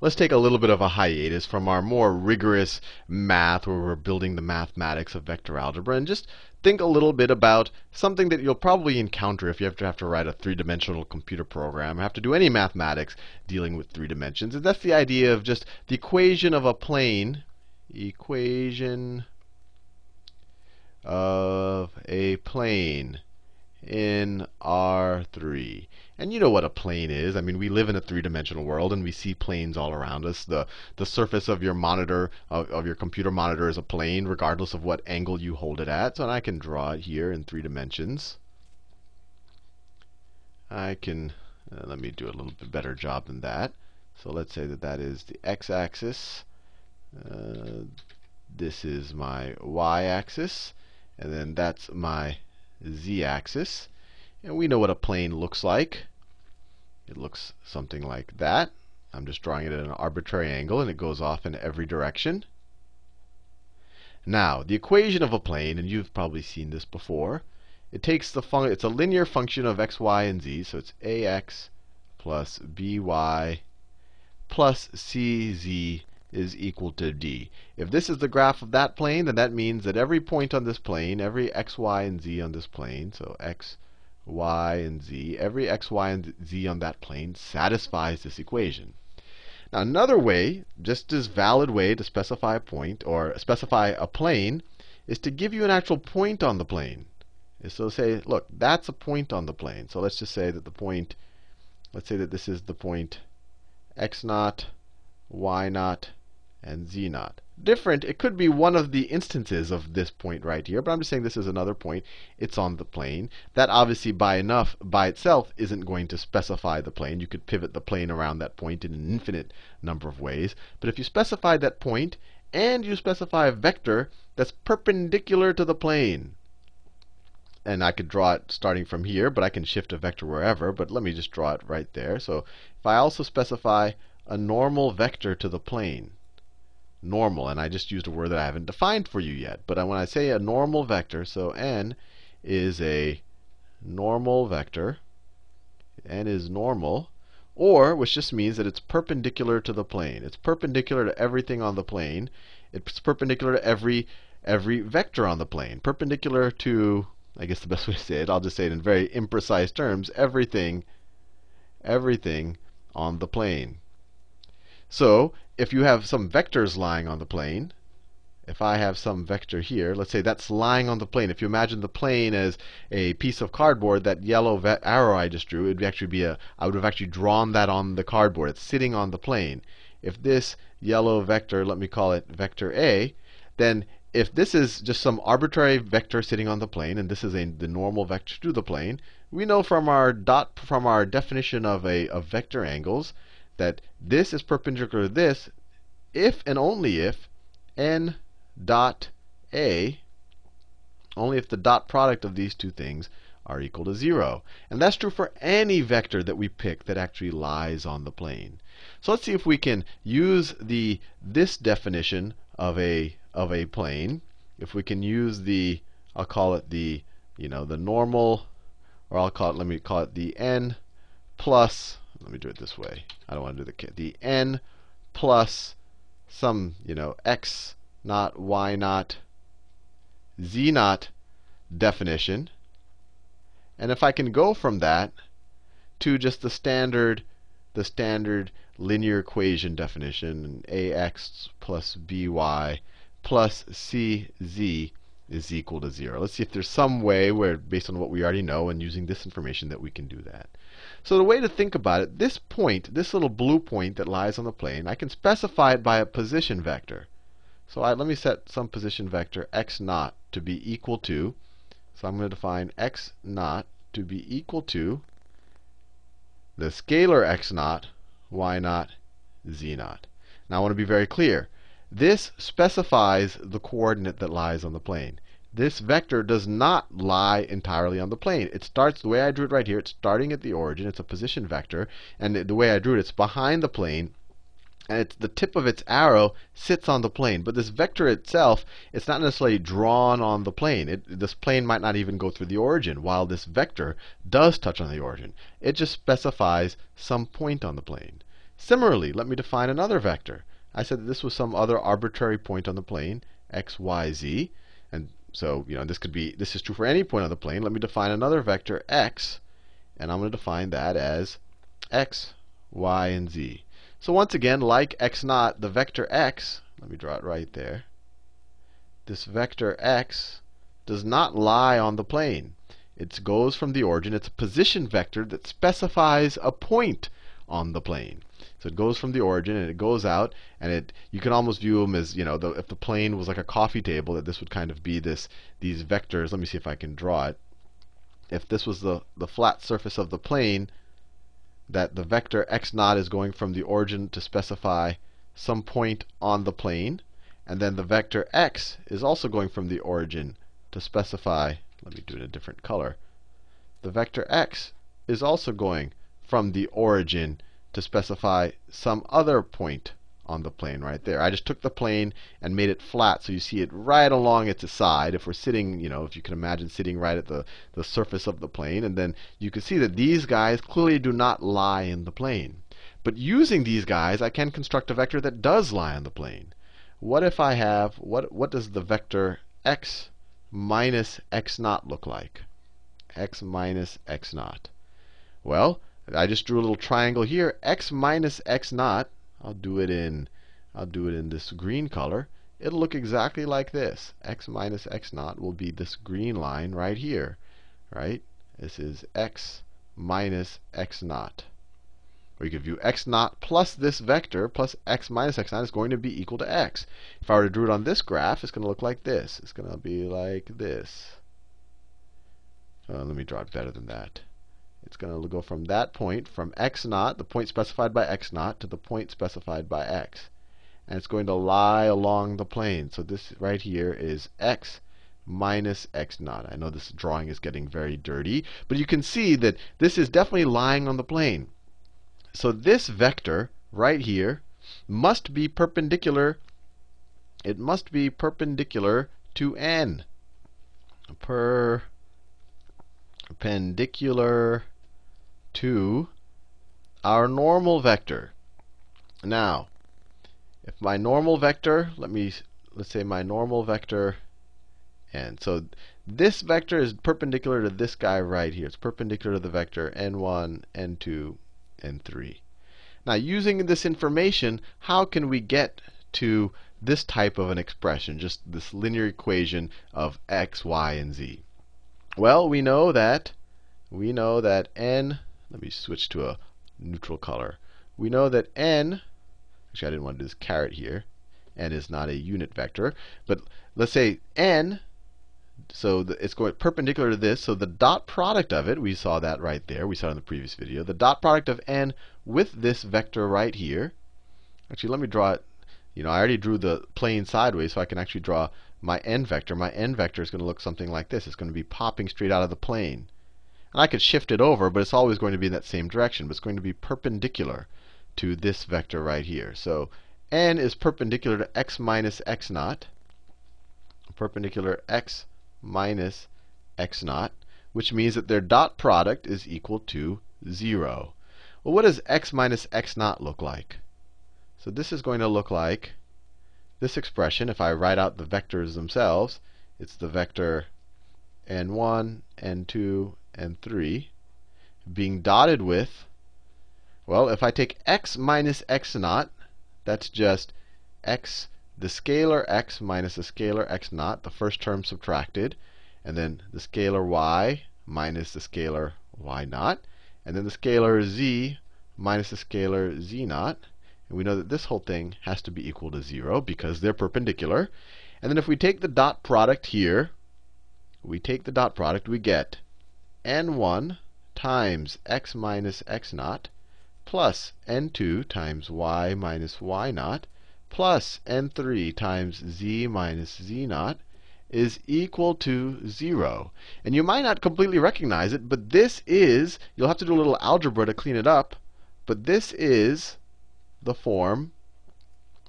let's take a little bit of a hiatus from our more rigorous math where we're building the mathematics of vector algebra and just think a little bit about something that you'll probably encounter if you have to write a three-dimensional computer program, have to do any mathematics dealing with three dimensions. And that's the idea of just the equation of a plane, equation of a plane in R3. And you know what a plane is. I mean, we live in a three-dimensional world, and we see planes all around us. The, the surface of your monitor, of, of your computer monitor, is a plane, regardless of what angle you hold it at. So I can draw it here in three dimensions. I can, uh, let me do a little bit better job than that. So let's say that that is the x-axis. Uh, this is my y-axis. And then that's my z-axis. And we know what a plane looks like. It looks something like that. I'm just drawing it at an arbitrary angle, and it goes off in every direction. Now, the equation of a plane, and you've probably seen this before, it takes the fun it's a linear function of x, y, and z. So it's ax plus by plus cz is equal to d. If this is the graph of that plane, then that means that every point on this plane, every x, y, and z on this plane, so x, y, and z, every x, y, and z on that plane satisfies this equation. Now, another way, just as valid way to specify a point or specify a plane, is to give you an actual point on the plane. So say, look, that's a point on the plane. So let's just say that the point, let's say that this is the point x naught, y naught, and z naught different. It could be one of the instances of this point right here, but I'm just saying this is another point. It's on the plane. That obviously by enough by itself isn't going to specify the plane. You could pivot the plane around that point in an infinite number of ways. But if you specify that point and you specify a vector that's perpendicular to the plane, and I could draw it starting from here, but I can shift a vector wherever. But let me just draw it right there. So if I also specify a normal vector to the plane, normal. And I just used a word that I haven't defined for you yet. But when I say a normal vector, so n is a normal vector, n is normal, or which just means that it's perpendicular to the plane. It's perpendicular to everything on the plane. It's perpendicular to every every vector on the plane. Perpendicular to, I guess the best way to say it, I'll just say it in very imprecise terms, everything everything on the plane. So if you have some vectors lying on the plane, if I have some vector here, let's say that's lying on the plane. If you imagine the plane as a piece of cardboard, that yellow arrow I just drew, it would actually be a, I would have actually drawn that on the cardboard. It's sitting on the plane. If this yellow vector, let me call it vector A, then if this is just some arbitrary vector sitting on the plane, and this is a, the normal vector to the plane, we know from our dot from our definition of a of vector angles that this is perpendicular to this if and only if n dot a, only if the dot product of these two things are equal to 0. And that's true for any vector that we pick that actually lies on the plane. So let's see if we can use the this definition of a of a plane. If we can use the I'll call it the you know the normal or I'll call it let me call it the n plus let me do it this way. I don't want to do the the n plus some, you know, x naught y naught z naught definition. And if I can go from that to just the standard the standard linear equation definition, ax plus by plus cz is equal to 0. Let's see if there's some way where, based on what we already know and using this information, that we can do that. So the way to think about it, this point, this little blue point that lies on the plane, I can specify it by a position vector. So I, let me set some position vector x naught to be equal to. So I'm going to define x naught to be equal to the scalar x naught, y naught, z naught. Now I want to be very clear. This specifies the coordinate that lies on the plane this vector does not lie entirely on the plane. It starts the way I drew it right here. It's starting at the origin. It's a position vector. And the way I drew it, it's behind the plane. And it's the tip of its arrow sits on the plane. But this vector itself, it's not necessarily drawn on the plane. It, this plane might not even go through the origin, while this vector does touch on the origin. It just specifies some point on the plane. Similarly, let me define another vector. I said that this was some other arbitrary point on the plane, x, y, z. And so, you know, this could be, this is true for any point on the plane. Let me define another vector, x, and I'm going to define that as x, y, and z. So once again, like x naught, the vector x, let me draw it right there. This vector x does not lie on the plane. It goes from the origin. It's a position vector that specifies a point on the plane. So it goes from the origin and it goes out, and it you can almost view them as you know the, if the plane was like a coffee table, that this would kind of be this these vectors. Let me see if I can draw it. If this was the the flat surface of the plane, that the vector x naught is going from the origin to specify some point on the plane, and then the vector x is also going from the origin to specify. Let me do it in a different color. The vector x is also going from the origin to specify some other point on the plane right there. I just took the plane and made it flat so you see it right along its side. If we're sitting, you know, if you can imagine sitting right at the, the surface of the plane, and then you can see that these guys clearly do not lie in the plane. But using these guys, I can construct a vector that does lie on the plane. What if I have, what, what does the vector x minus x naught look like? x minus x naught. Well, I just drew a little triangle here. x minus x naught, I'll do it in I'll do it in this green color. It'll look exactly like this. x minus x naught will be this green line right here. Right? This is x minus x naught. Or you could view x naught plus this vector plus x minus x naught is going to be equal to x. If I were to draw it on this graph, it's going to look like this. It's going to be like this. Uh, let me draw it better than that. It's going to go from that point, from x naught, the point specified by x naught, to the point specified by x. And it's going to lie along the plane. So this right here is x minus x naught. I know this drawing is getting very dirty, but you can see that this is definitely lying on the plane. So this vector right here must be perpendicular. It must be perpendicular to n. Perpendicular to our normal vector. Now, if my normal vector, let me let's say my normal vector n. So this vector is perpendicular to this guy right here. It's perpendicular to the vector n1, n2, n3. Now, using this information, how can we get to this type of an expression, just this linear equation of x, y, and z? Well, we know that we know that n let me switch to a neutral color. We know that n, actually I didn't want to do this caret here. n is not a unit vector. But let's say n, so the, it's going perpendicular to this. So the dot product of it, we saw that right there. We saw it in the previous video. The dot product of n with this vector right here. Actually, let me draw it. You know, I already drew the plane sideways, so I can actually draw my n vector. My n vector is going to look something like this. It's going to be popping straight out of the plane. And I could shift it over, but it's always going to be in that same direction. But it's going to be perpendicular to this vector right here. So n is perpendicular to x minus x naught. Perpendicular x minus x naught, which means that their dot product is equal to 0. Well, what does x minus x naught look like? So this is going to look like this expression. If I write out the vectors themselves, it's the vector n1, n2, n3 being dotted with, well, if I take x minus x naught, that's just x, the scalar x minus the scalar x naught, the first term subtracted, and then the scalar y minus the scalar y naught, and then the scalar z minus the scalar z naught. And we know that this whole thing has to be equal to 0 because they're perpendicular. And then if we take the dot product here, we take the dot product, we get n1 times x minus x naught plus n2 times y minus y naught plus n3 times z minus z naught is equal to 0. And you might not completely recognize it, but this is, you'll have to do a little algebra to clean it up, but this is the form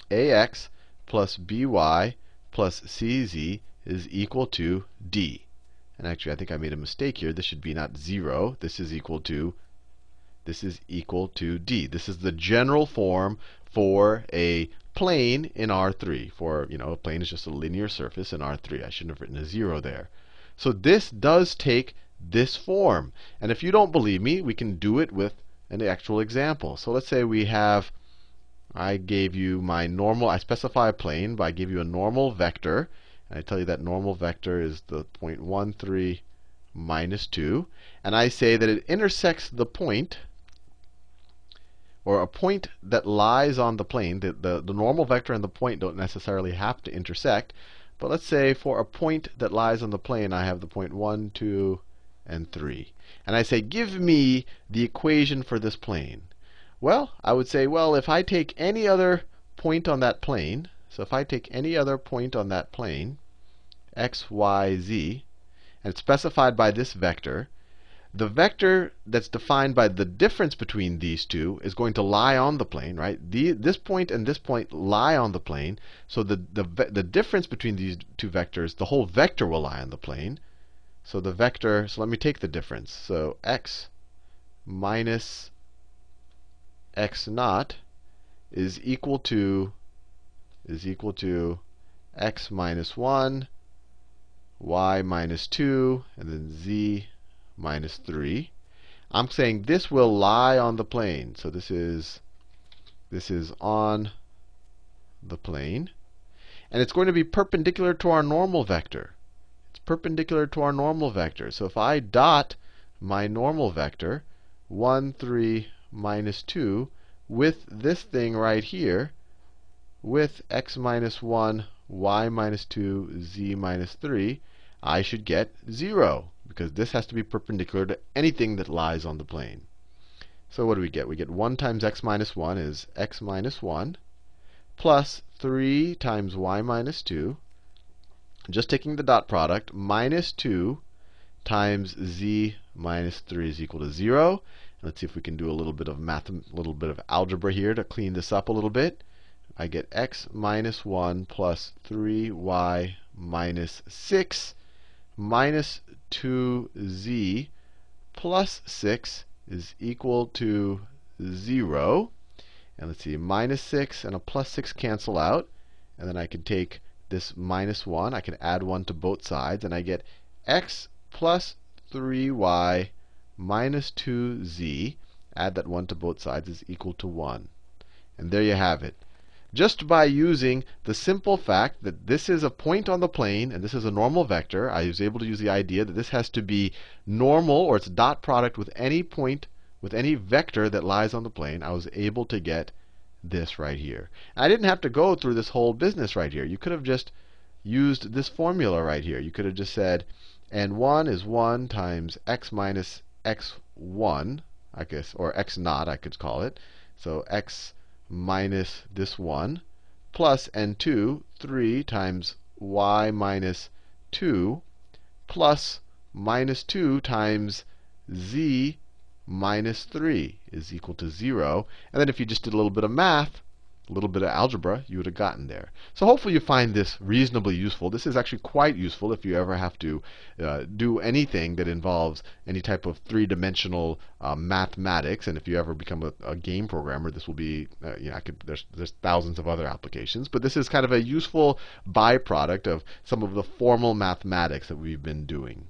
ax plus by plus cz is equal to d. And actually, I think I made a mistake here. This should be not 0. This is equal to this is equal to d. This is the general form for a plane in R3. For, you know, a plane is just a linear surface in R3. I shouldn't have written a 0 there. So this does take this form. And if you don't believe me, we can do it with an actual example. So let's say we have, I gave you my normal, I specify a plane, but I give you a normal vector. And I tell you that normal vector is the point 1, 3, minus 2. And I say that it intersects the point, or a point that lies on the plane. The, the, the normal vector and the point don't necessarily have to intersect. But let's say for a point that lies on the plane, I have the point 1, 2, and 3. And I say, give me the equation for this plane. Well, I would say, well, if I take any other point on that plane, so if I take any other point on that plane, x, y, z, and it's specified by this vector, the vector that's defined by the difference between these two is going to lie on the plane, right? The, this point and this point lie on the plane. So the, the, the difference between these two vectors, the whole vector will lie on the plane. So the vector, so let me take the difference. So x minus x naught is equal to is equal to x minus 1 y minus 2, and then z minus 3. I'm saying this will lie on the plane. So this is this is on the plane. And it's going to be perpendicular to our normal vector. It's perpendicular to our normal vector. So if I dot my normal vector, 1, 3, minus 2, with this thing right here, with x minus 1, y minus 2, z minus 3, I should get 0, because this has to be perpendicular to anything that lies on the plane. So what do we get? We get 1 times x minus 1 is x minus 1, plus 3 times y minus 2, just taking the dot product, minus 2 times z minus 3 is equal to 0. Let's see if we can do a little bit of math, a little bit of algebra here to clean this up a little bit. I get x minus 1 plus 3y minus 6 minus 2z plus 6 is equal to 0. And let's see, minus 6 and a plus 6 cancel out. And then I can take this minus 1. I can add 1 to both sides. And I get x plus 3y minus 2z. Add that 1 to both sides is equal to 1. And there you have it just by using the simple fact that this is a point on the plane and this is a normal vector. I was able to use the idea that this has to be normal or it's dot product with any point, with any vector that lies on the plane. I was able to get this right here. I didn't have to go through this whole business right here. You could have just used this formula right here. You could have just said, n1 is 1 times x minus x1, I guess, or x naught, I could call it. So x minus this 1 plus n2, 3 times y minus 2 plus minus 2 times z minus 3 is equal to 0. And then if you just did a little bit of math, a little bit of algebra, you would have gotten there. So hopefully you find this reasonably useful. This is actually quite useful if you ever have to uh, do anything that involves any type of three-dimensional uh, mathematics. And if you ever become a, a game programmer, this will be, uh, you know, could, there's, there's thousands of other applications. But this is kind of a useful byproduct of some of the formal mathematics that we've been doing.